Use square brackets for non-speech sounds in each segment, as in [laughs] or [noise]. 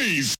noise.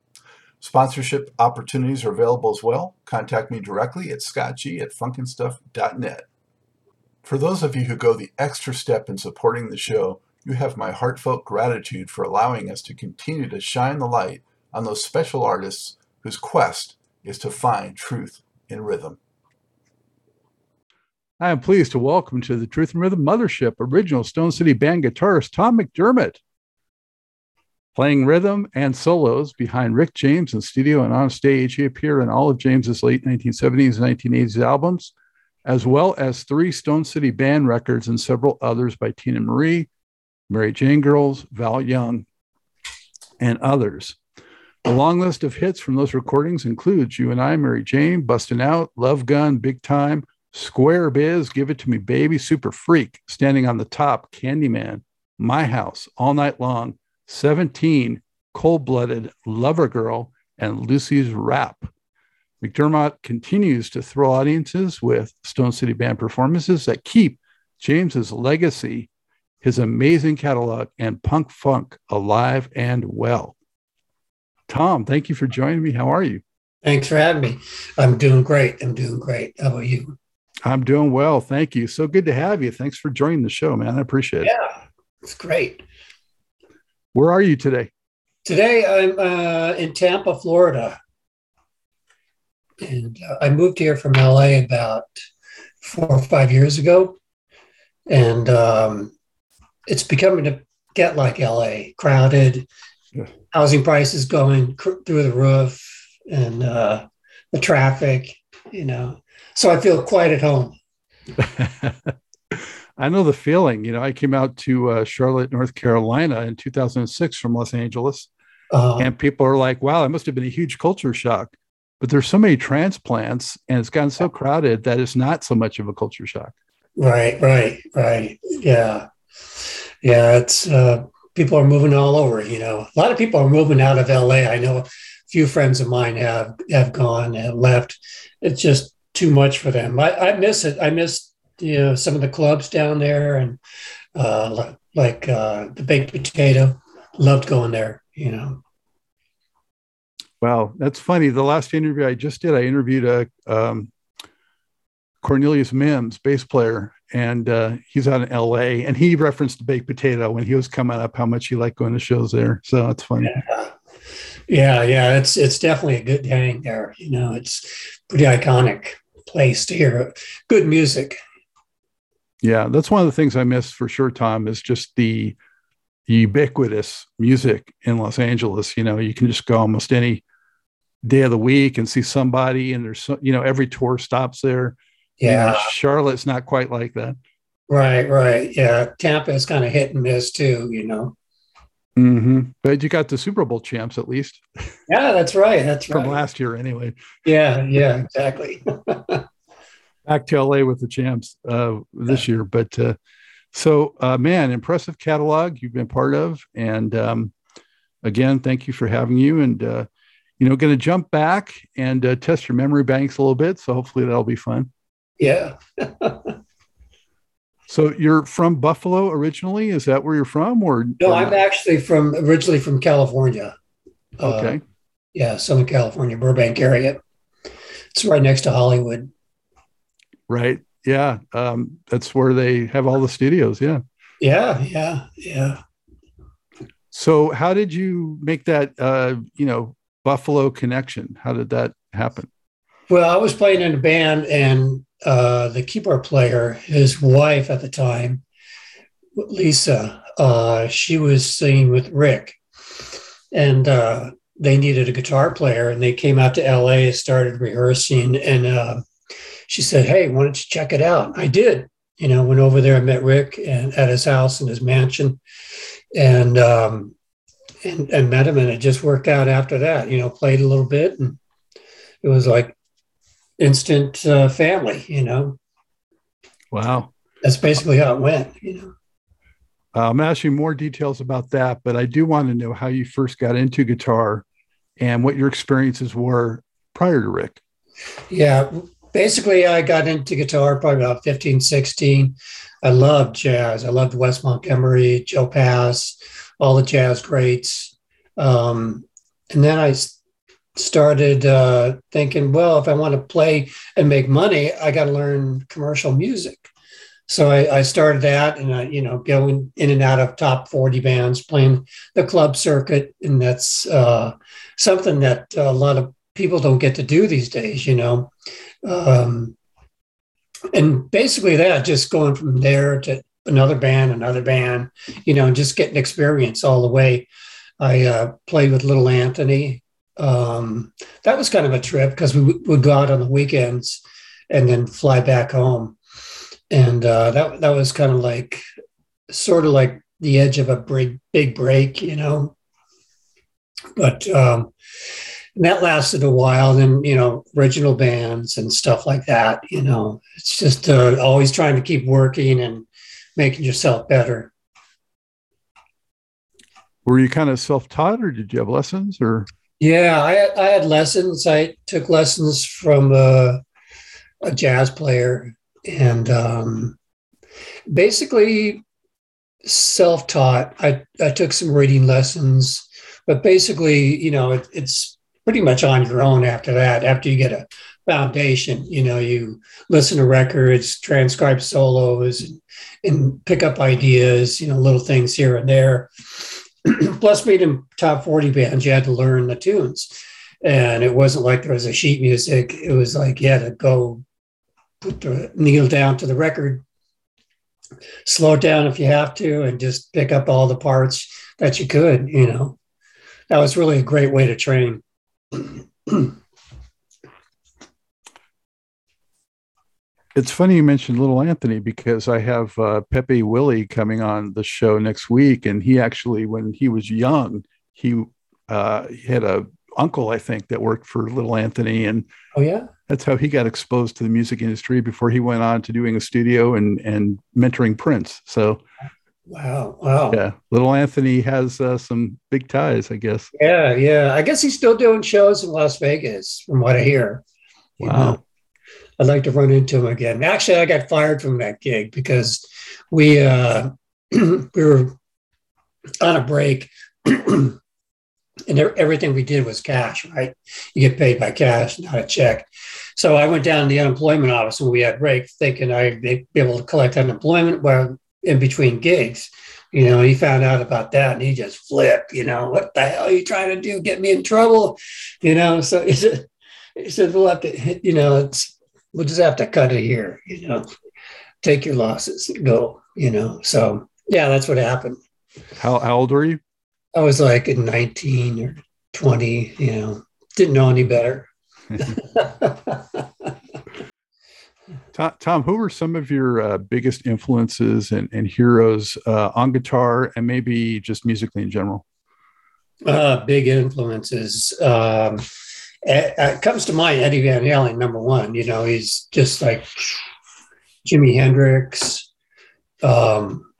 Sponsorship opportunities are available as well. Contact me directly at scottg at funkinstuff.net. For those of you who go the extra step in supporting the show, you have my heartfelt gratitude for allowing us to continue to shine the light on those special artists whose quest is to find truth in rhythm. I am pleased to welcome to the Truth and Rhythm Mothership original Stone City Band guitarist Tom McDermott playing rhythm and solos behind Rick James in studio and on stage. He appeared in all of James's late 1970s and 1980s albums, as well as three Stone City Band records and several others by Teena Marie, Mary Jane Girls, Val Young, and others. A long list of hits from those recordings includes You and I, Mary Jane, Bustin' Out, Love Gun, Big Time, Square Biz, Give It to Me Baby, Super Freak, Standing on the Top, Candyman, My House, All Night Long, 17, Cold Blooded, Lover Girl, and Lucy's Rap. McDermott continues to thrill audiences with Stone City Band performances that keep James's legacy, his amazing catalog, and punk funk alive and well. Tom, thank you for joining me. How are you? Thanks for having me. I'm doing great. I'm doing great. How about you? I'm doing well. Thank you. So good to have you. Thanks for joining the show, man. I appreciate it. Yeah, it's great. Where are you today? Today I'm uh, in Tampa, Florida. And uh, I moved here from LA about four or five years ago. And um, it's becoming to get like LA crowded, yeah. housing prices going cr- through the roof, and uh, the traffic, you know. So I feel quite at home. [laughs] I know the feeling. You know, I came out to uh, Charlotte, North Carolina in 2006 from Los Angeles, uh, and people are like, "Wow, it must have been a huge culture shock." But there's so many transplants, and it's gotten so crowded that it's not so much of a culture shock. Right, right, right. Yeah, yeah. It's uh, people are moving all over. You know, a lot of people are moving out of LA. I know a few friends of mine have have gone and left. It's just too much for them. I, I miss it. I miss you know some of the clubs down there and uh, like uh, the baked potato loved going there you know wow that's funny the last interview i just did i interviewed a um, cornelius mims bass player and uh, he's out in la and he referenced the baked potato when he was coming up how much he liked going to shows there so that's funny yeah. yeah yeah it's it's definitely a good hang there you know it's pretty iconic place to hear good music. Yeah, that's one of the things I miss for sure, Tom, is just the ubiquitous music in Los Angeles. You know, you can just go almost any day of the week and see somebody, and there's, so, you know, every tour stops there. Yeah. You know, Charlotte's not quite like that. Right, right. Yeah. Tampa is kind of hit and miss too, you know. Mm-hmm. But you got the Super Bowl champs at least. Yeah, that's right. That's from right. last year anyway. Yeah, yeah, exactly. [laughs] Back to LA with the champs uh, this year, but uh, so uh, man, impressive catalog you've been part of, and um, again, thank you for having you. And uh, you know, going to jump back and uh, test your memory banks a little bit. So hopefully that'll be fun. Yeah. [laughs] So you're from Buffalo originally? Is that where you're from, or no? or I'm actually from originally from California. Uh, okay. yeah, Southern California, Burbank area. It's right next to Hollywood. Right. Yeah. Um, that's where they have all the studios. Yeah. Yeah, yeah, yeah. So how did you make that uh, you know, Buffalo connection? How did that happen? Well, I was playing in a band, and uh, the keyboard player, his wife at the time, Lisa, uh, she was singing with Rick, and uh, they needed a guitar player, and they came out to LA and started rehearsing. And uh, she said, "Hey, why don't you check it out?" I did. You know, went over there and met Rick and at his house in his mansion, and um, and, and met him, and it just worked out after that. You know, played a little bit, and it was like instant uh, family. You know, Wow. that's basically how it went. You know. Uh, I'm asking more details about that, but I do want to know how you first got into guitar and what your experiences were prior to Rick. Yeah, basically, I got into guitar probably about 15, 16. I loved jazz. I loved Wes Montgomery, Joe Pass, all the jazz greats. Um, and then I started uh, thinking, well, if I want to play and make money, I got to learn commercial music. So I, I started that, and I, you know, going in and out of top forty bands, playing the club circuit, and that's uh, something that a lot of people don't get to do these days. You know, um, and basically that just going from there to another band, another band, you know, just getting experience all the way. I uh, played with Little Anthony. Um, that was kind of a trip because we would go out on the weekends and then fly back home, and uh, that that was kind of like sort of like the edge of a big big break, you know. But um, and that lasted a while. Then you know, original bands and stuff like that. You know, it's just uh, always trying to keep working and making yourself better. Were you kind of self-taught or did you have lessons or Yeah, I, I had lessons. I took lessons from uh, a jazz player and um, basically self taught. I, I took some reading lessons, but basically, you know, it, it's pretty much on your own after that. After you get a foundation, you know, you listen to records, transcribe solos, and, and pick up ideas, you know, little things here and there. [clears throat] Plus, being in top 40 bands, you had to learn the tunes. And it wasn't like there was a sheet music. It was like you had to go put the needle down to the record, slow down if you have to, and just pick up all the parts that you could, you know. That was really a great way to train. [clears throat] It's funny you mentioned Little Anthony because I have uh, Pepe Willie coming on the show next week, and he actually, when he was young, he, uh, he had a uncle I think that worked for Little Anthony, and Oh, yeah. that's how he got exposed to the music industry before he went on to doing a studio and and mentoring Prince. So Wow. Wow. yeah, Little Anthony has uh, some big ties, I guess. Yeah, yeah. I guess he's still doing shows in Las Vegas, from what I hear. You Wow. know, I'd like to run into him again. Actually, I got fired from that gig because we uh, [clears throat] we were on a break, [clears throat] and everything we did was cash. Right, you get paid by cash, not a check. So I went down to the unemployment office when we had break, thinking I'd be able to collect unemployment while in between gigs. You know, he found out about that and he just flipped, you know, what the hell are you trying to do? Get me in trouble? You know, so he said, he said, we'll have to, you know, it's, we'll just have to cut it here, you know, take your losses, go, you know. So yeah, that's what happened. How, how old were you? I was like 19 or 20, you know, didn't know any better. [laughs] [laughs] Tom, Tom, who were some of your uh, biggest influences and, and heroes uh, on guitar and maybe just musically in general? Uh, big influences. Um, it, comes to mind Eddie Van Halen, number one. You know, he's just like Jimi Hendrix, um,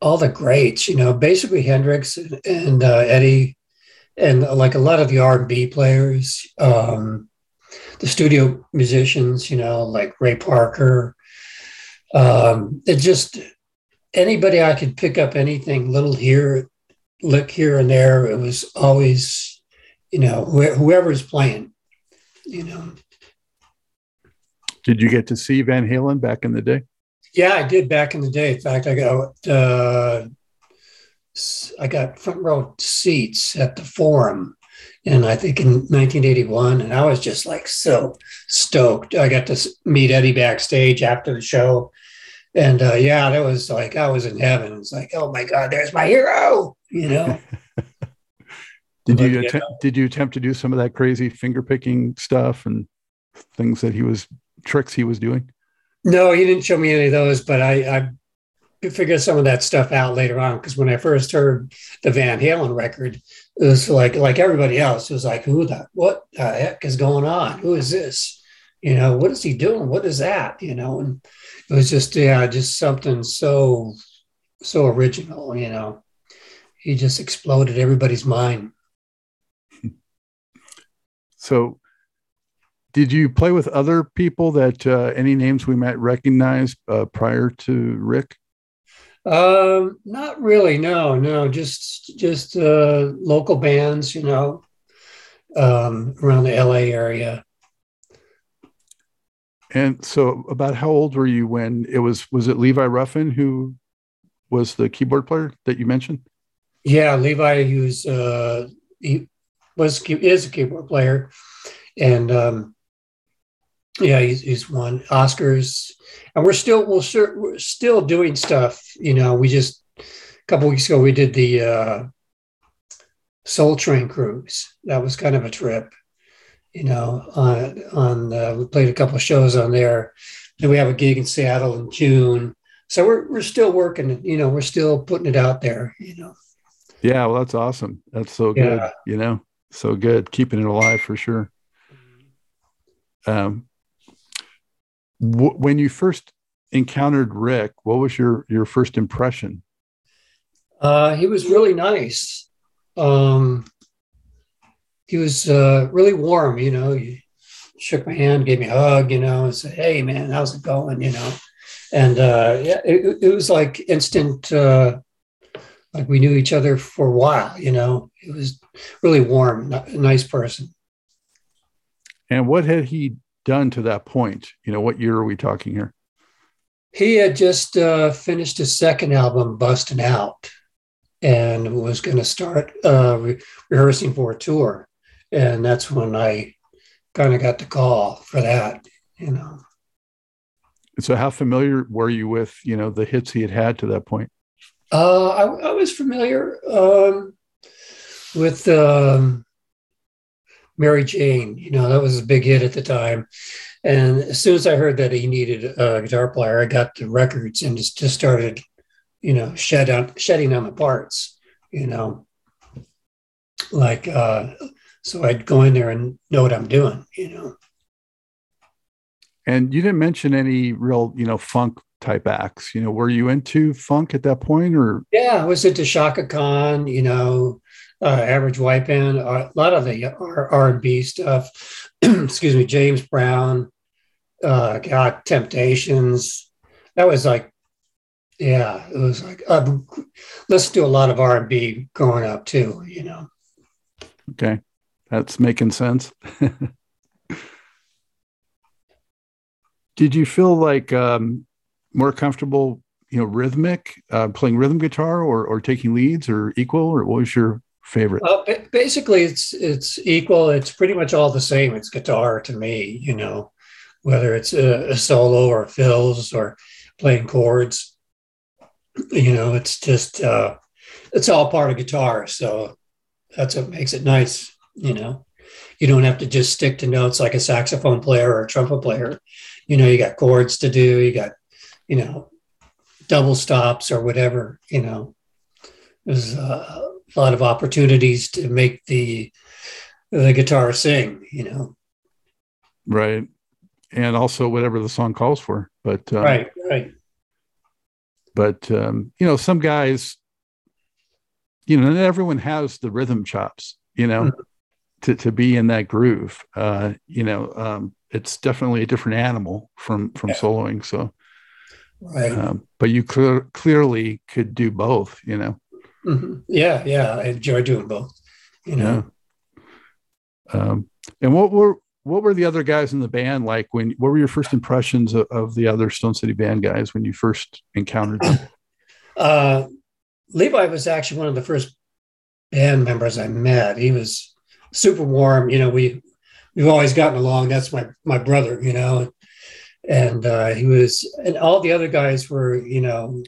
all the greats. You know, basically Hendrix and, and uh, Eddie, and like a lot of the R and B players. Um, the studio musicians, you know, like Ray Parker. Um, it just anybody I could pick up anything little here, lick here and there. It was always, you know, wh- whoever's playing, you know. Did you get to see Van Halen back in the day? Yeah, I did back in the day. In fact, I got uh, I got front row seats at the Forum and I think in 1981, and I was just like so stoked. I got to meet Eddie backstage after the show, and uh, yeah, that was like I was in heaven. It's like, oh my god, there's my hero, you know. [laughs] did you attempt, did you attempt to do some of that crazy finger picking stuff and things that he was tricks he was doing? No, he didn't show me any of those, but I, I figure some of that stuff out later on because when I first heard the Van Halen record, it was like like everybody else. It was like, who the what the heck is going on? Who is this? You know, what is he doing? What is that? You know, and it was just yeah, just something so so original. You know, he just exploded everybody's mind. [laughs] So, did you play with other people that uh, any names we might recognize uh, prior to Rick? Um, not really. No, no. Just just uh, local bands, you know, um, around the LA area. And so, about how old were you when it was? Was it Levi Ruffin who was the keyboard player that you mentioned? Yeah, Levi, who's uh, he was is a keyboard player, and um, yeah, he's, he's won Oscars, and we're still we'll we're still doing stuff. You know, we just a couple weeks ago we did the uh, Soul Train cruise. That was kind of a trip. You know, on on uh, we played a couple of shows on there. and we have a gig in Seattle in June. So we're we're still working. You know, we're still putting it out there. You know. Yeah, well, that's awesome. That's so good. Yeah. You know, so good, keeping it alive for sure. Um, w- when you first encountered Rick, what was your your first impression? Uh, he was really nice. Um, he was uh, really warm. You know, he shook my hand, gave me a hug. You know, and said, "Hey, man, how's it going?" You know, and uh, yeah, it, it was like instant. Uh, like we knew each other for a while. You know, he was really warm, a nice person. And what had he done to that point? You know, what year are we talking here? He had just uh, finished his second album, Busting Out, and was going to start uh, re- rehearsing for a tour. And that's when I kind of got the call for that, you know. So, how familiar were you with, you know, the hits he had had to that point? Uh, I, I was familiar um, with um, Mary Jane. You know, that was a big hit at the time. And as soon as I heard that he needed a guitar player, I got the records and just, just started, you know, shed on, shedding on the parts, you know, like, uh, so I'd go in there and know what I'm doing, you know. And you didn't mention any real, you know, funk type acts. You know, were you into funk at that point, or? Yeah, I was into Chaka Khan. You know, uh, Average White Band, a lot of the R and B stuff. [clears throat] excuse me, James Brown, uh, God, Temptations. That was like, yeah, it was like uh, let's do a lot of R and B growing up too. You know. Okay, that's making sense. [laughs] Did you feel like um, more comfortable, you know, rhythmic, uh, playing rhythm guitar, or or taking leads, or equal, or what was your favorite? Uh, basically, it's it's equal. It's pretty much all the same. It's guitar to me, you know. whether it's a, a solo or fills or playing chords. You know, it's just uh, it's all part of guitar. So that's what makes it nice. You know, you don't have to just stick to notes like a saxophone player or a trumpet player. You know, you got chords to do. You got, you know, double stops or whatever. You know, there's a lot of opportunities to make the the guitar sing. You know, right, and also whatever the song calls for. But um, right, right. But um, you know, some guys you know, not everyone has the rhythm chops, you know, mm-hmm. to, to be in that groove. Uh, you know, um, it's definitely a different animal from from yeah. soloing. So, right. Um, but you clear, clearly could do both. You know. Mm-hmm. Yeah, yeah, I enjoy doing both. You know. Yeah. Um, and what were what were the other guys in the band like when? What were your first impressions of, of the other Stone City Band guys when you first encountered them? [clears throat] Uh, Levi was actually one of the first band members I met. He was super warm. You know, we we've always gotten along. That's my my brother. You know, and uh, he was, and all the other guys were, you know,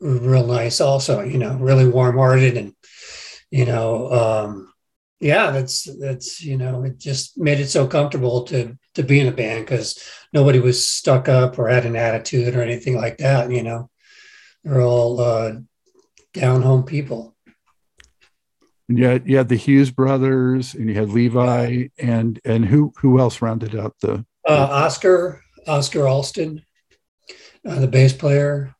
real nice. Also, you know, really warm hearted, and you know, um, yeah, that's that's you know, it just made it so comfortable to to be in a band because nobody was stuck up or had an attitude or anything like that. You know, they're all uh, down home people. And you had, you had the Hughes brothers, and you had Levi, and and who who else rounded out the? Uh, Oscar Oscar Alston, uh, the bass player.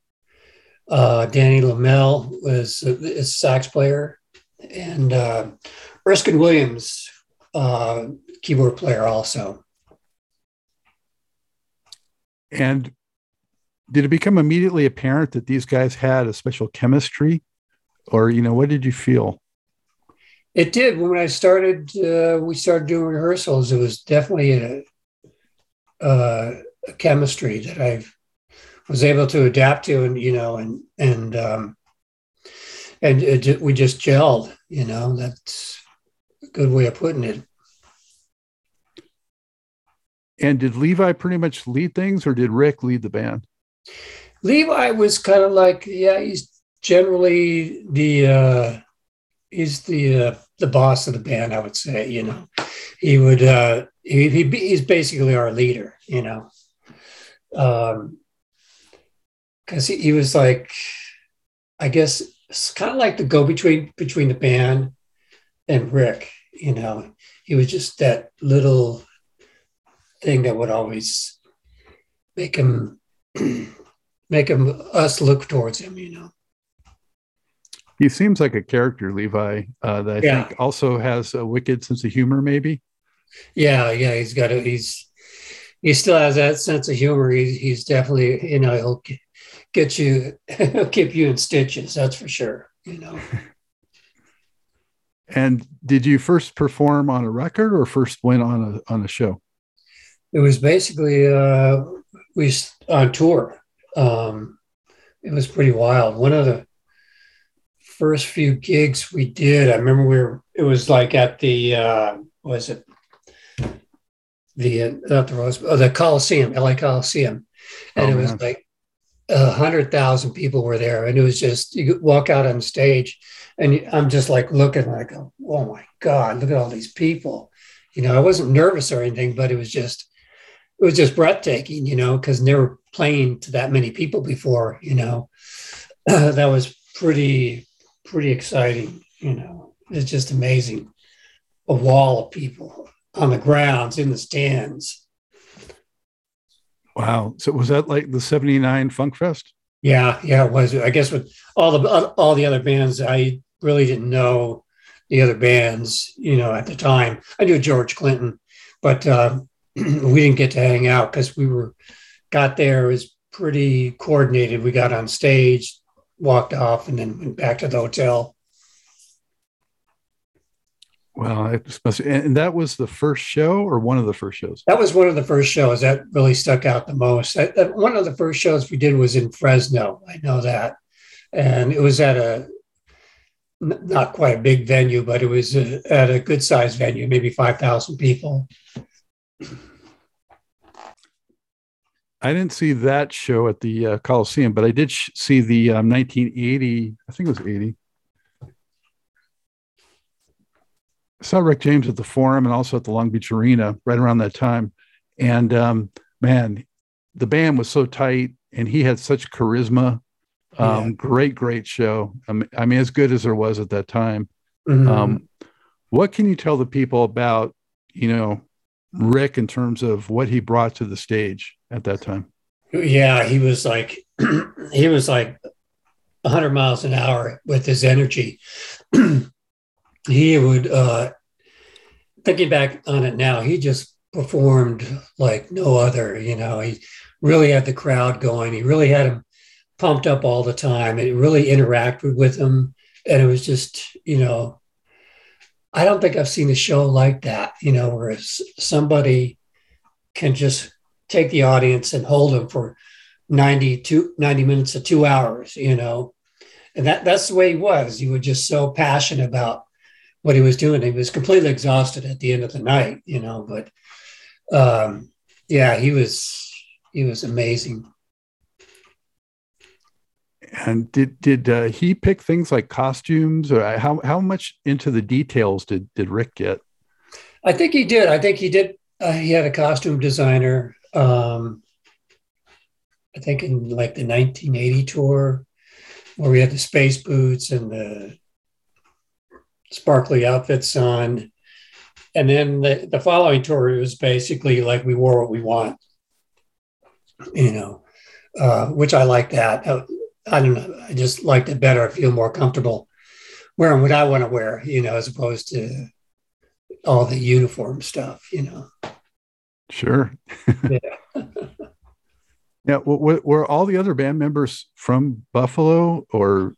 Uh, Danny LeMelle was a, a sax player, and uh, Erskine Williams, uh, keyboard player, also. And did it become immediately apparent that these guys had a special chemistry? Or you know what did you feel? It did. When i started uh, we started doing rehearsals it was definitely a, uh, a chemistry that i was able to adapt to and you know and and um, and it, we just gelled you know that's a good way of putting it. And did levi pretty much lead things or did rick lead the band? Levi was kind of like, yeah, he's generally the uh, he's the uh, the boss of the band. I would say, you know, he would uh, he, he he's basically our leader, you know, um, because he, he was like, I guess it's kind of like the go between between the band and Rick. You know, he was just that little thing that would always make him [clears throat] make him us look towards him, you know. He seems like a character, Levi, uh, that I yeah. think also has a wicked sense of humor, maybe. Yeah, yeah, he's got a he's he still has that sense of humor. He's he's definitely you know he'll get you [laughs] keep you in stitches. That's for sure. You know. [laughs] and did you first perform on a record or first went on a on a show? It was basically uh, we on tour. Um, it was pretty wild. One of the first few gigs we did, I remember we were. It was like at the uh, was it the uh, not the Rose, oh, the Coliseum, LA Coliseum, and oh, it was man. like a hundred thousand people were there, and it was just you walk out on stage, and I'm just like looking like, oh my god, look at all these people. You know, I wasn't nervous or anything, but it was just it was just breathtaking, you know, because never playing to that many people before, you know. [clears throat] That was pretty pretty exciting, you know. It's just amazing. A wall of people on the grounds, in the stands. Wow. So was that like the 79 Funk Fest? Yeah, yeah, it was. I guess with all the all the other bands, I really didn't know the other bands, you know, at the time. I knew George Clinton, but uh, [clears throat] we didn't get to hang out because we were got there. It was pretty coordinated. We got on stage, walked off, and then went back to the hotel. Well, and that was the first show or one of the first shows? That was one of the first shows that really stuck out the most. one of the first shows we did was in Fresno. I know that. And it was at a not quite a big venue, but it was a, at a good sized venue, maybe 5,000 people. I didn't see that show at the uh, Coliseum, but I did sh- see the um, 1980. I think it was 80. I saw Rick James at the Forum and also at the Long Beach Arena right around that time. And um, man, the band was so tight, and he had such charisma. Um, yeah. Great, great show. I mean, I mean, as good as there was at that time. Mm-hmm. Um, what can you tell the people about, you know, Rick in terms of what he brought to the stage at that time? Yeah, he was like [clears throat] he was like 100 miles an hour with his energy. [clears throat] he would uh thinking back on it now, he just performed like no other, you know. He really had the crowd going. He really had them pumped up all the time. It really interacted with them and it was just, you know, I don't think I've seen a show like that, you know, where somebody can just take the audience and hold them for 90 to 90 minutes to two hours, you know. And that that's the way he was. He was just so passionate about what he was doing. He was completely exhausted at the end of the night, you know, but um yeah, he was he was amazing. And did did uh, he pick things like costumes, or how how much into the details did did Rick get? I think he did. I think he did. Uh, he had a costume designer. Um, I think in like the 1980 tour, where we had the space boots and the sparkly outfits on, and then the, the following tour was basically like we wore what we want, you know, uh, which I like that. Uh, I don't know. I just liked it better. I feel more comfortable wearing what I want to wear, you know, as opposed to all the uniform stuff, you know. Sure. yeah. [laughs] [laughs] yeah. Well, were all the other band members from Buffalo or?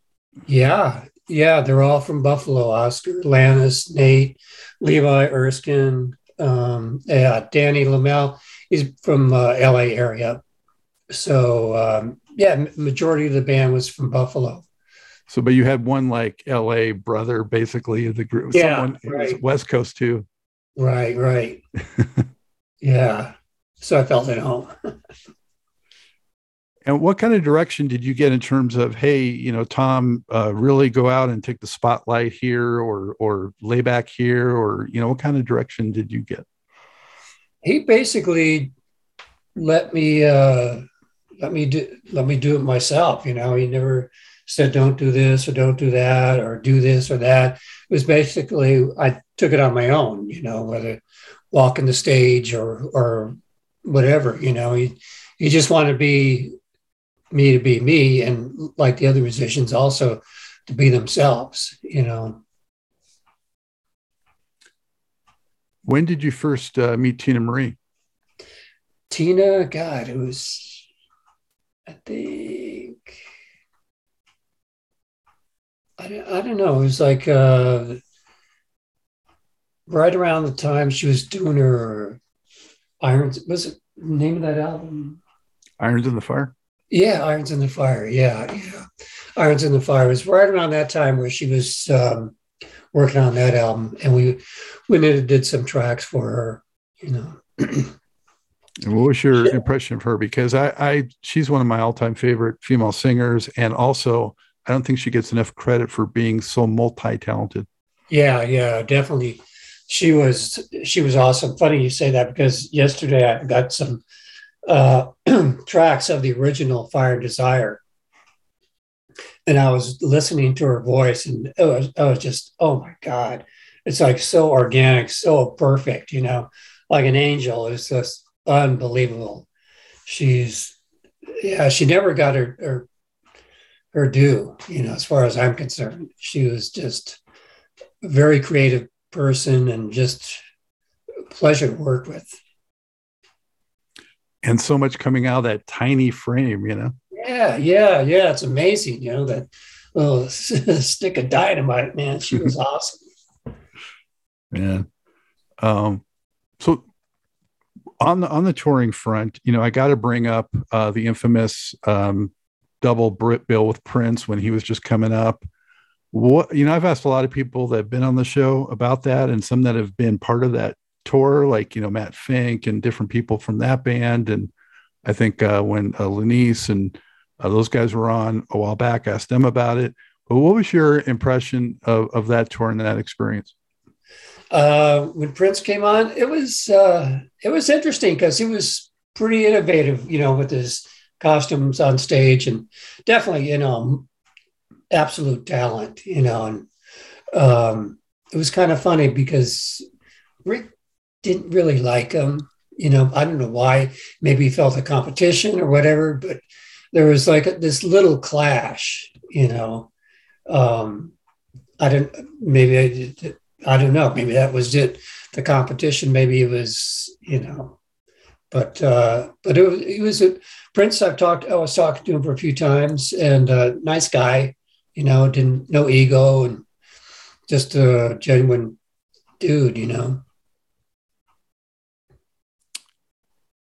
Yeah. Yeah. They're all from Buffalo. Oscar Lanise, Nate, Levi Erskine, um, yeah, Danny LeMelle. He's from uh, LA area. So um, yeah, majority of the band was from Buffalo. So, but you had one like L.A. brother, basically of the group. Yeah, Someone, right. West Coast too. Right, right. [laughs] yeah. So I felt at home. [laughs] and what kind of direction did you get in terms of, hey, you know, Tom, uh, really go out and take the spotlight here, or or lay back here, or you know, what kind of direction did you get? He basically let me. Uh, let me do let me do it myself. You know, he never said don't do this or don't do that or do this or that. It was basically I took it on my own. You know, whether walking the stage or or whatever. You know, he he just wanted to be me to be me, and like the other musicians also to be themselves. You know. When did you first uh, meet Teena Marie? Teena, God, it was I think I don't, I don't know. It was like uh, right around the time she was doing her Irons. Was it name of that album? Irons in the Fire. Yeah, Irons in the Fire. Yeah, yeah. Irons in the Fire was right around that time where she was um, working on that album, and we went in and did some tracks for her. You know. [clears throat] And what was your impression of her? Because I, I, she's one of my all-time favorite female singers, and also I don't think she gets enough credit for being so multi-talented. Yeah, yeah, definitely. She was she was awesome. Funny you say that because yesterday I got some uh, [clears throat] tracks of the original Fire and Desire, and I was listening to her voice, and it was, I was just, oh my god, it's like so organic, so perfect, you know, like an angel. It's just unbelievable. She's yeah, she never got her, her her due, you know, as far as I'm concerned. She was just a very creative person and just pleasure to work with. And so much coming out of that tiny frame, you know. Yeah, yeah, yeah. It's amazing, you know, that little [laughs] stick of dynamite, man. She was [laughs] awesome. Man. Um, so on the on the touring front, you know, I got to bring up uh, the infamous um, double Brit bill with Prince when he was just coming up. What you know, I've asked a lot of people that have been on the show about that, and some that have been part of that tour, like you know Matt Fink and different people from that band. And I think uh, when uh, and uh, those guys were on a while back, asked them about it. But what was your impression of, of that tour and that experience? Uh, when Prince came on, it was uh, it was interesting because he was pretty innovative, you know, with his costumes on stage, and definitely, you know, absolute talent, you know. And um, it was kind of funny because Rick didn't really like him. You know, I don't know why. Maybe he felt a competition or whatever, but there was like this little clash. You know, um, I don't. Maybe I, I don't know. Maybe that was it. The competition. Maybe it was. You know, but uh, but it was, it was a Prince. I've talked. I was talking to him for a few times, and uh, nice guy. You know, didn't no ego and just a genuine dude. You know.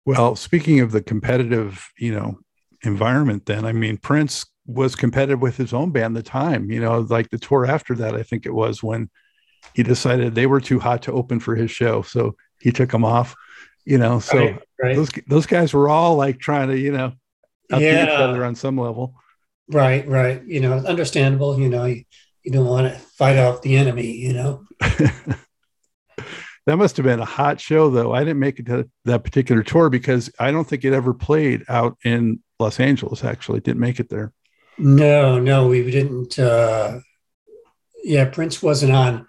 Well, speaking of the competitive, you know, environment, then I mean, Prince was competitive with his own band. The time, you know, like the tour after that, I think it was when he decided they were too hot to open for his show, so he took them off. You know, so right, right. those those guys were all like trying to, you know, yeah. each other on some level. Right, right. You know, understandable. You know, you, you don't want to fight off the enemy. You know. [laughs] that must have been a hot show though. I didn't make it to that particular tour because i don't think it ever played out in los angeles actually. Didn't make it there. No no we didn't uh yeah prince wasn't on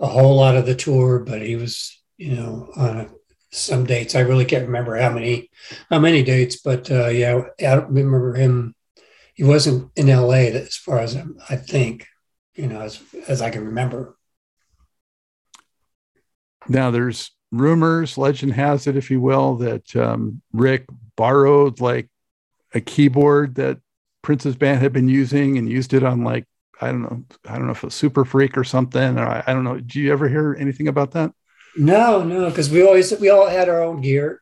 a whole lot of the tour but he was you know on some dates. I really can't remember how many how many dates but uh yeah i don't remember him. He wasn't in la as far as i think you know as as i can remember now, there's rumors, legend has it, if you will, that um, Rick borrowed like a keyboard that Prince's band had been using and used it on like I don't know, I don't know if a Super Freak or something. Or I, I don't know. Do you ever hear anything about that? No, no, because we always we all had our own gear,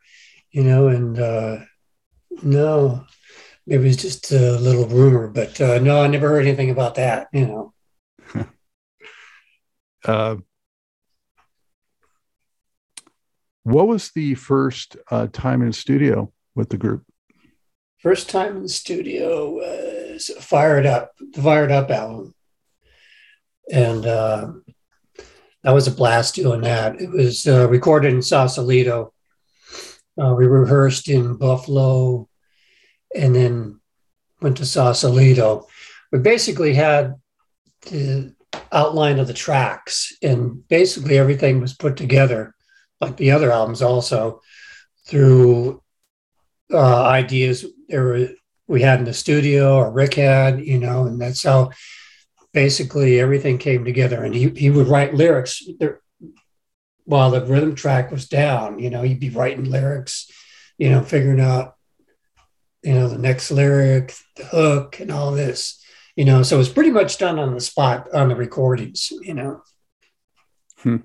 you know, and uh, no, maybe it's just a little rumor, but uh, no, I never heard anything about that, you know. [laughs] uh, What was the first uh, time in studio with the group? First time in the studio was Fired Up, the Fired Up album. And uh, that was a blast doing that. It was uh, recorded in Sausalito. Uh, we rehearsed in Buffalo and then went to Sausalito. We basically had the outline of the tracks, and basically everything was put together like the other albums also through uh, ideas there were we had in the studio or Rick had, you know, and that's how basically everything came together. And he he would write lyrics there, while the rhythm track was down. You know, he'd be writing lyrics, you know, figuring out, you know, the next lyric, the hook, and all this. You know, so it was pretty much done on the spot on the recordings. You know. Hmm.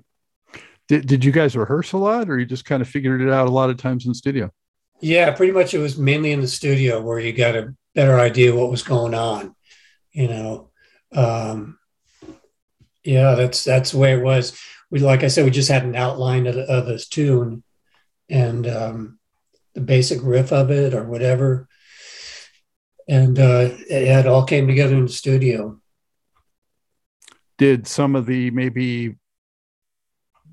Did, did you guys rehearse a lot or you just kind of figured it out a lot of times in the studio? Yeah, pretty much it was mainly in the studio where you got a better idea what was going on, you know. Um, yeah, that's that's the way it was. We like I said, we just had an outline of, of this tune and um, the basic riff of it or whatever. And uh, it, it all came together in the studio. Did some of the maybe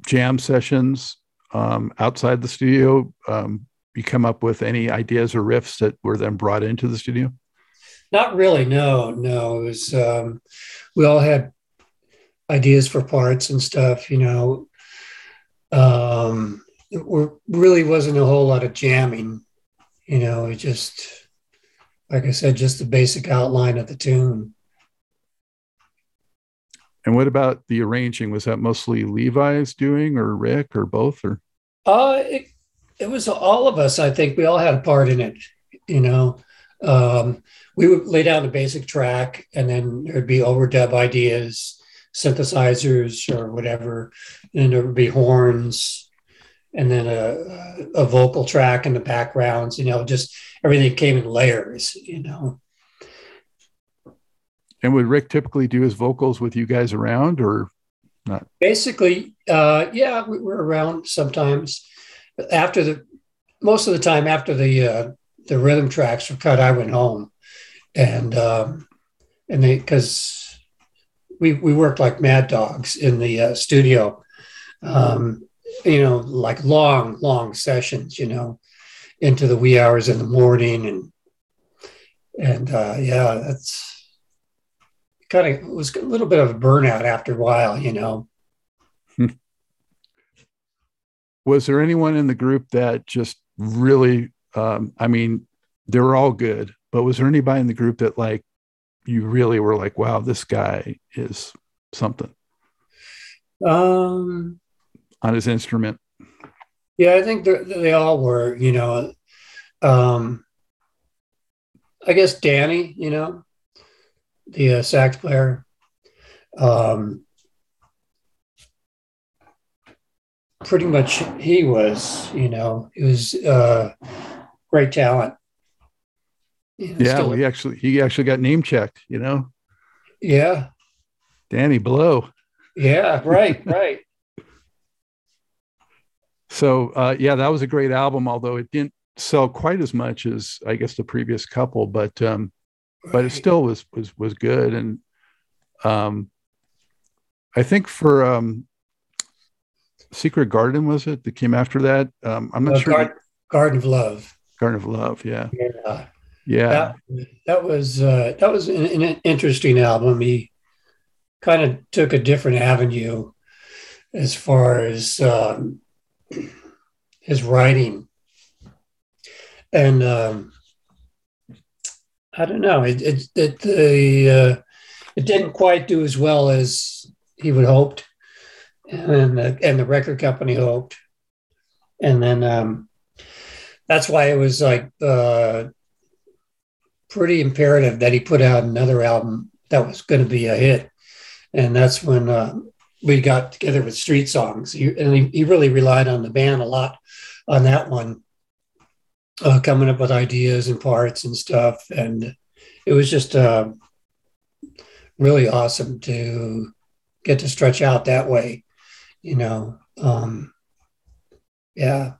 jam sessions um, outside the studio? Um, you come up with any ideas or riffs that were then brought into the studio? Not really. No, no. It was um, we all had ideas for parts and stuff. You know, um, it really wasn't a whole lot of jamming. You know, it just like I said, just the basic outline of the tune. And what about the arranging? Was that mostly Levi's doing, or Rick, or both, or? Uh, it, it was all of us. I think we all had a part in it. You know, um, we would lay down the basic track, and then there'd be overdub ideas, synthesizers, or whatever, and there would be horns, and then a, a vocal track in the backgrounds. You know, just everything came in layers. You know. And would Rick typically do his vocals with you guys around or not? Basically, uh, yeah, we were around sometimes. After the most of the time after the uh, the rhythm tracks were cut, I went home, and um, and they because we we worked like mad dogs in the uh, studio, um, you know, like long long sessions, you know, into the wee hours in the morning, and and uh, yeah, that's kind of was a little bit of a burnout after a while, you know. [laughs] Was there anyone in the group that just really? Um, I mean, they were all good, but was there anybody in the group that like you really were like, wow, this guy is something? Um, on his instrument. Yeah, I think they all were. You know, um, I guess Danny. You know, the uh, sax player. Um, pretty much, he was. You know, he was uh, great talent. yeah, he actually he actually got name checked. You know. Yeah. Danny Blow. Yeah. Right. right. [laughs] So uh, yeah, that was a great album. Although it didn't sell quite as much as I guess the previous couple, but um, right. but it still was was was good. And um, I think for um, Secret Garden was it that came after that? Um, I'm not uh, sure. Garden of Love. Garden of Love. Yeah. Yeah. Yeah. That, that was uh, that was an, an interesting album. He kind of took a different avenue as far as um, his writing, and um, I don't know. It it it, the, uh, it didn't quite do as well as he would hoped, and the, and the record company hoped, and then um, that's why it was like uh, pretty imperative that he put out another album that was going to be a hit, and that's when uh, we got together with Street Songs, he, and he, he, really relied on the band a lot on that one, uh, coming up with ideas and parts and stuff, and it was just uh, really awesome to get to stretch out that way, you know. Um, yeah,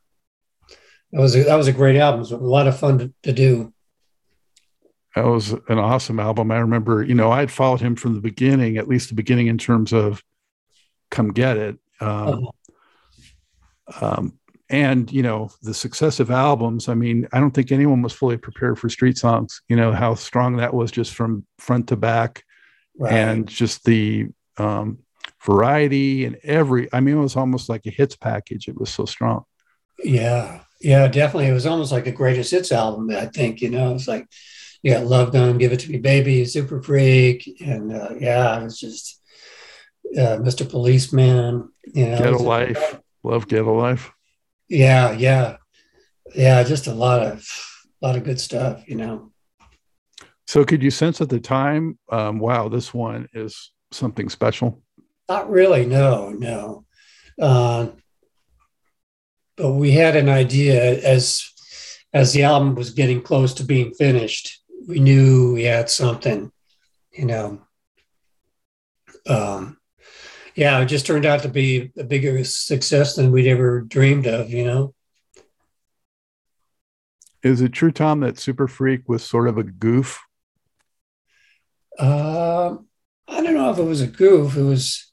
that was a, that was a great album. It was a lot of fun to, to do that was an awesome album. I remember, you know, I had followed him from the beginning, at least the beginning in terms of come get it. Um, uh-huh. um, and you know the successive albums. I mean, I don't think anyone was fully prepared for Street Songs. You know how strong that was just from front to back, right. and just the um, variety and every. I mean, it was almost like a hits package. It was so strong. Yeah, yeah, definitely. It was almost like a greatest hits album. I think you know, it's like you got Love Gun, Give It to Me, Baby, Super Freak, and uh, yeah, it was just uh, Mr. Policeman. You know, Ghetto Life. Love Ghetto Life. Yeah, yeah, yeah. Just a lot of a lot of good stuff. You know. So, could you sense at the time, um, wow, this one is something special? Not really. No, no. Uh, but we had an idea as as the album was getting close to being finished. We knew we had something, you know. Um, yeah, it just turned out to be a bigger success than we'd ever dreamed of, you know. Is it true, Tom, that Super Freak was sort of a goof? Uh, I don't know if it was a goof. It was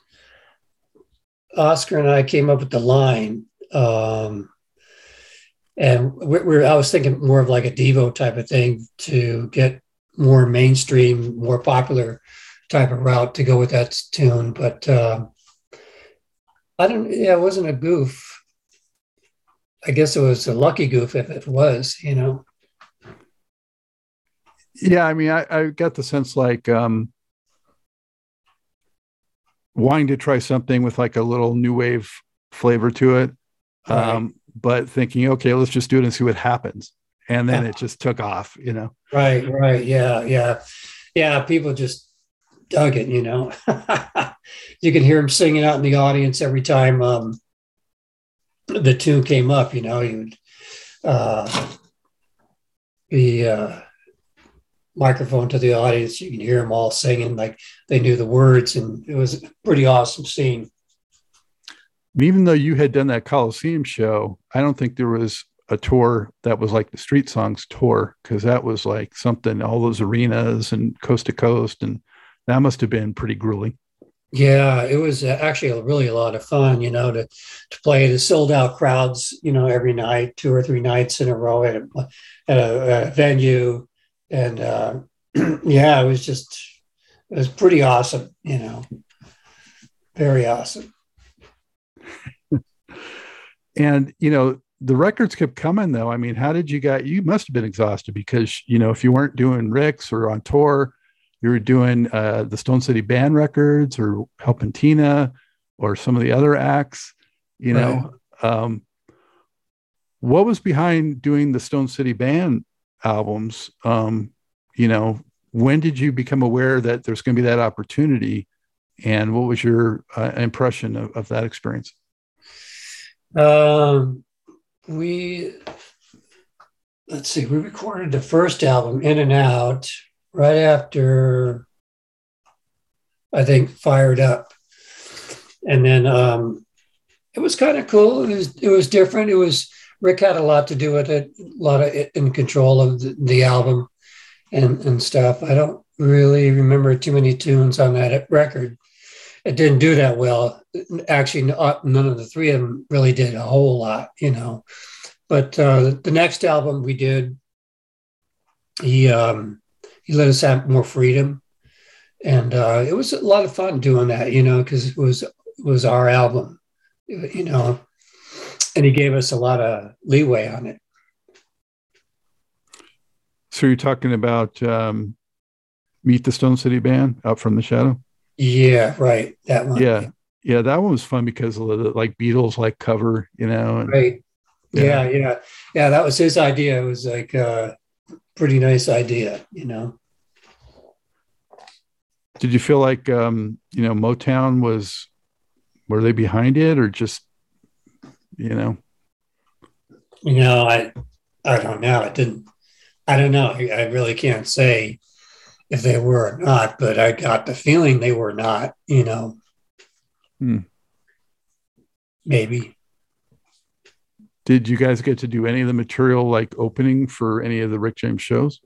Oscar and I came up with the line. Um, and we're, we're, I was thinking more of like a Devo type of thing to get more mainstream, more popular type of route to go with that tune. But uh, I don't. Yeah, it wasn't a goof. I guess it was a lucky goof if it was. You know. Yeah, I mean, I, I got the sense like um, wanting to try something with like a little new wave flavor to it, right. um, but thinking, okay, let's just do it and see what happens, and then it just took off. You know. Right. Right. Yeah. Yeah. Yeah. People just dug it. You know. [laughs] you can hear him singing out in the audience every time um, the tune came up. You know, he would uh, the uh, microphone to the audience. You can hear them all singing like they knew the words, and it was a pretty awesome scene. Even though you had done that Coliseum show, I don't think there was a tour that was like the Street Songs tour because that was like something. All those arenas and coast to coast, and that must have been pretty grueling. Yeah, it was actually really a lot of fun, you know, to to play the sold out crowds, you know, every night, two or three nights in a row at a, at a, a venue, and uh, [clears throat] yeah, it was just it was pretty awesome, you know, very awesome. and you know, the records kept coming though. I mean, how did you get? You must have been exhausted because you know, if you weren't doing Rick's or on tour you were doing uh, the Stone City Band records or helping Teena or some of the other acts, you know. Right. Um, what was behind doing the Stone City Band albums? Um, you know, when did you become aware that there's going to be that opportunity? And what was your uh, impression of, of that experience? Um, we, let's see, we recorded the first album, In and Out, right after I think Fire It Up. And then um, it was kind of cool. It was it was different. It was Rick had a lot to do with it, a lot of in control of the, the album and and stuff. I don't really remember too many tunes on that record. It didn't do that well. Actually, none of the three of them really did a whole lot, you know. But uh, the next album we did, he um, he let us have more freedom, and uh, it was a lot of fun doing that. You know, because it was it was our album, you know, and he gave us a lot of leeway on it. So you're talking about um, Meet the Stone City Band out from the shadow? Yeah, right. That one. Yeah. Yeah, that one was fun because of the like Beatles like cover, you know. And, right. Yeah. yeah, yeah. Yeah, that was his idea. It was like uh pretty nice idea, you know. Did you feel like um, you know Motown was were they behind it or just you know? You know, I I don't know. I didn't. I don't know. I, really can't say if they were or not, but I got the feeling they were not. You know. Hmm. Maybe did you guys get to do any of the material like opening for any of the Rick James shows?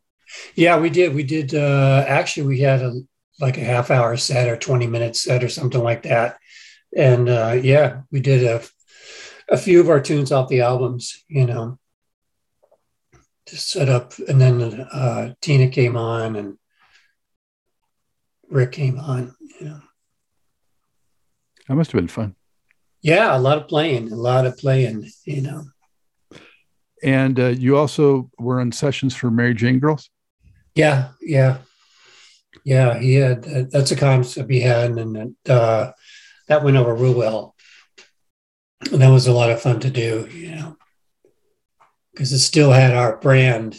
Yeah, we did. We did. Uh, actually, we had a like a half hour set or 20 minute set or something like that. And uh, yeah, we did a, a few of our tunes off the albums, you know, just set up. And then uh, Teena came on and Rick came on, you know. That must have been fun. Yeah, a lot of playing, a lot of playing, you know. And uh, you also were in sessions for Mary Jane Girls. Yeah, yeah, yeah. He had uh, that's a concept he had, and uh, that went over real well. And that was a lot of fun to do, you know, because it still had our brand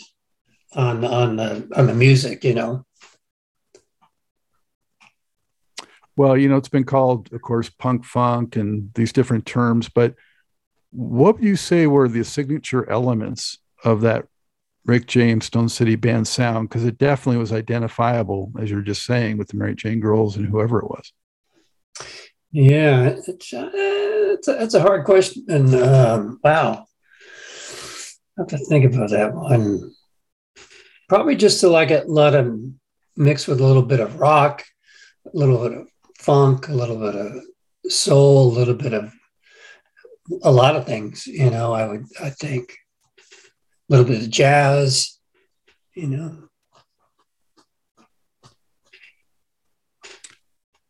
on on the on the music, you know. Well, you know, it's been called, of course, punk funk and these different terms, but what would you say were the signature elements of that Rick James Stone City Band sound? Because it definitely was identifiable, as you're just saying, with the Mary Jane Girls and whoever it was. Yeah, it's, uh, it's, a, it's a hard question. And um, wow, I have to think about that one. Probably just to like it, let them mix with a little bit of rock, a little bit of funk, a little bit of soul, a little bit of a lot of things, you know, I would, I think a little bit of jazz, you know.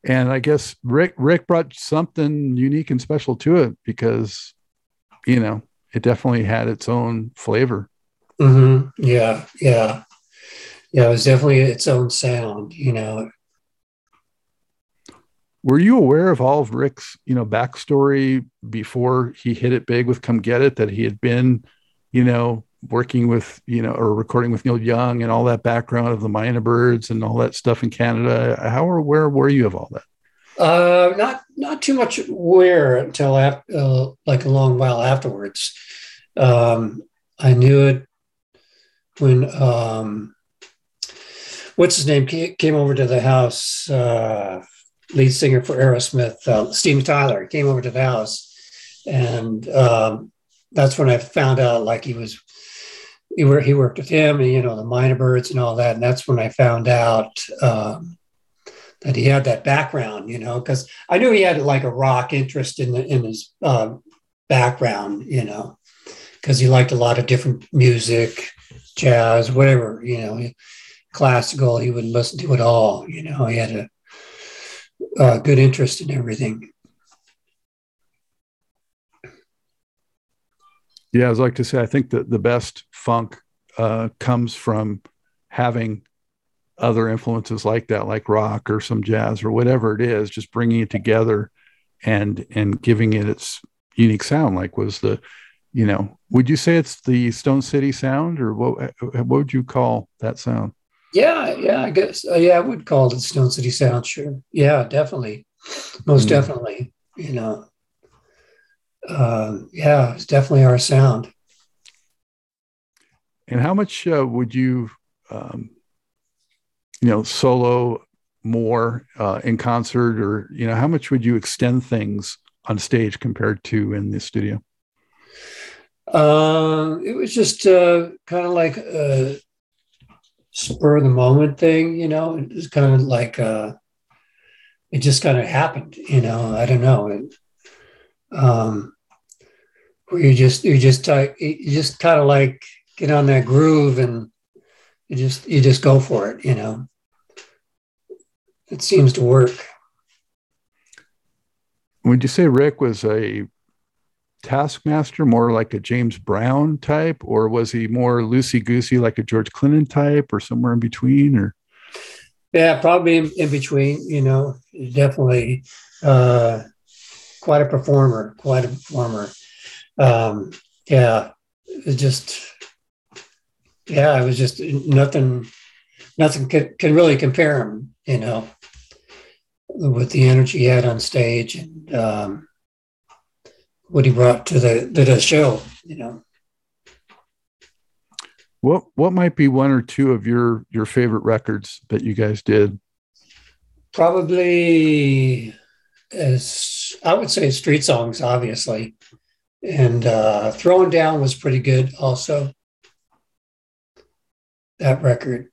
And I guess Rick Rick brought something unique and special to it because, you know, it definitely had its own flavor. Mm-hmm. Yeah, yeah, yeah. It was definitely its own sound. You know, were you aware of all of Rick's, you know, backstory before he hit it big with "Come Get It"? That he had been, you know, working with, you know, or recording with Neil Young and all that background of the Mynah Birds and all that stuff in Canada. How or where were you of all that? Uh, not not too much aware until after, uh, like a long while afterwards. Um, I knew it when um, what's his name came over to the house. Uh, lead singer for Aerosmith, uh, Tyler, came over to the house, and um, that's when I found out like he was he worked he worked with him and you know the Mynah Birds and all that, and that's when I found out um, that he had that background, you know, because I knew he had like a rock interest in the, in his uh, background, you know, because he liked a lot of different music, jazz, whatever, you know, classical. He would listen to it all, you know. He had a, a good interest in everything. Yeah, I'd like to say, I think that the best funk uh, comes from having other influences like that, like rock or some jazz or whatever it is, just bringing it together and and giving it its unique sound. Like was the, you know, would you say it's the Stone City sound, or what? What would you call that sound? Yeah, yeah, I guess. Uh, yeah, I would call it Stone City sound. Sure. Yeah, definitely, most mm. definitely. You know, uh, yeah, it's definitely our sound. And how much uh, would you, um, you know, solo more uh, in concert, or you know, how much would you extend things on stage compared to in the studio? Uh, it was just uh, kind of like a spur of the moment thing, you know. It was kind of like uh, it just kind of happened, you know. I don't know. It, um, where you just you just uh, you just kind of like get on that groove and you just you just go for it you know it seems to work would you say rick was a taskmaster more like a james brown type or was he more loosey goosey like a george clinton type or somewhere in between or? Yeah probably in, in between you know definitely uh quite a performer quite a performer. Um, yeah, it just, yeah, it was just nothing, nothing can, can really compare him, you know, with the energy he had on stage and um, what he brought to the, to the show, you know. What what might be one or two of your your favorite records that you guys did? Probably as I would say street songs, obviously and uh, Throwing Down was pretty good also. That record.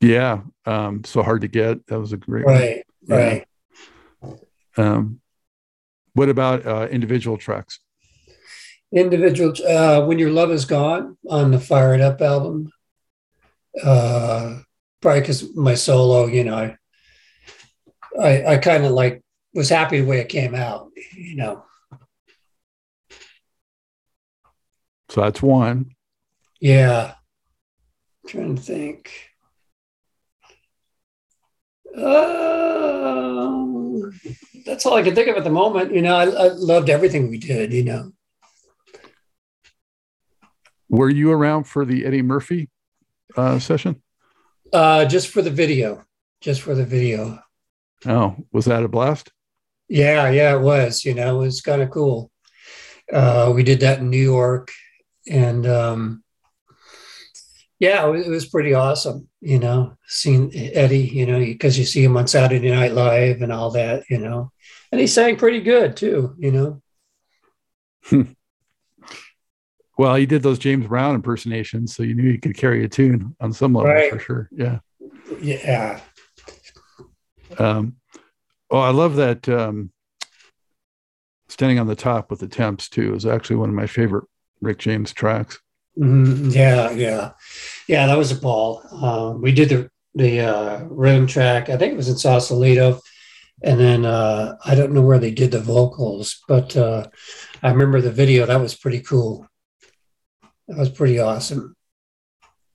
Yeah, um, so hard to get. That was a great right, one. right. Um, what about uh, individual tracks? Individual, uh, when your love is gone on the Fire It Up album. Uh, probably because my solo, you know, I I, I kind of like was happy the way it came out, you know. So that's one. Yeah. I'm trying to think. Uh, that's all I can think of at the moment. You know, I, I loved everything we did, you know. Were you around for the Eddie Murphy uh, session? Uh, just for the video. Just for the video. Oh, was that a blast? Yeah, yeah, it was. You know, it was kind of cool. Uh, we did that in New York and um, yeah, it was, pretty awesome. You know, seeing Eddie, you know, because you see him on Saturday Night Live and all that, you know, and he sang pretty good too. You know. [laughs] well, he did those James Brown impersonations, so you knew he could carry a tune on some level right. for sure. Yeah. Yeah. Um, oh, I love that. Um, standing on the top with the temps too is actually one of my favorite Rick James tracks. Mm-hmm. Yeah, yeah, yeah. That was a ball. Um, we did the the uh, rhythm track. I think it was in Sausalito, and then uh, I don't know where they did the vocals, but uh, I remember the video. That was pretty cool. That was pretty awesome.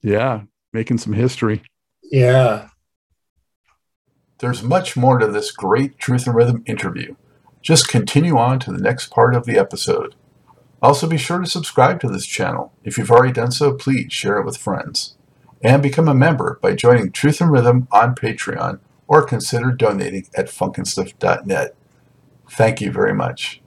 Yeah, making some history. Yeah. There's much more to this great Truth and Rhythm interview. Just continue on to the next part of the episode. Also, be sure to subscribe to this channel. If you've already done so, please share it with friends. And become a member by joining Truth and Rhythm on Patreon or consider donating at funkinstuff.net. Thank you very much.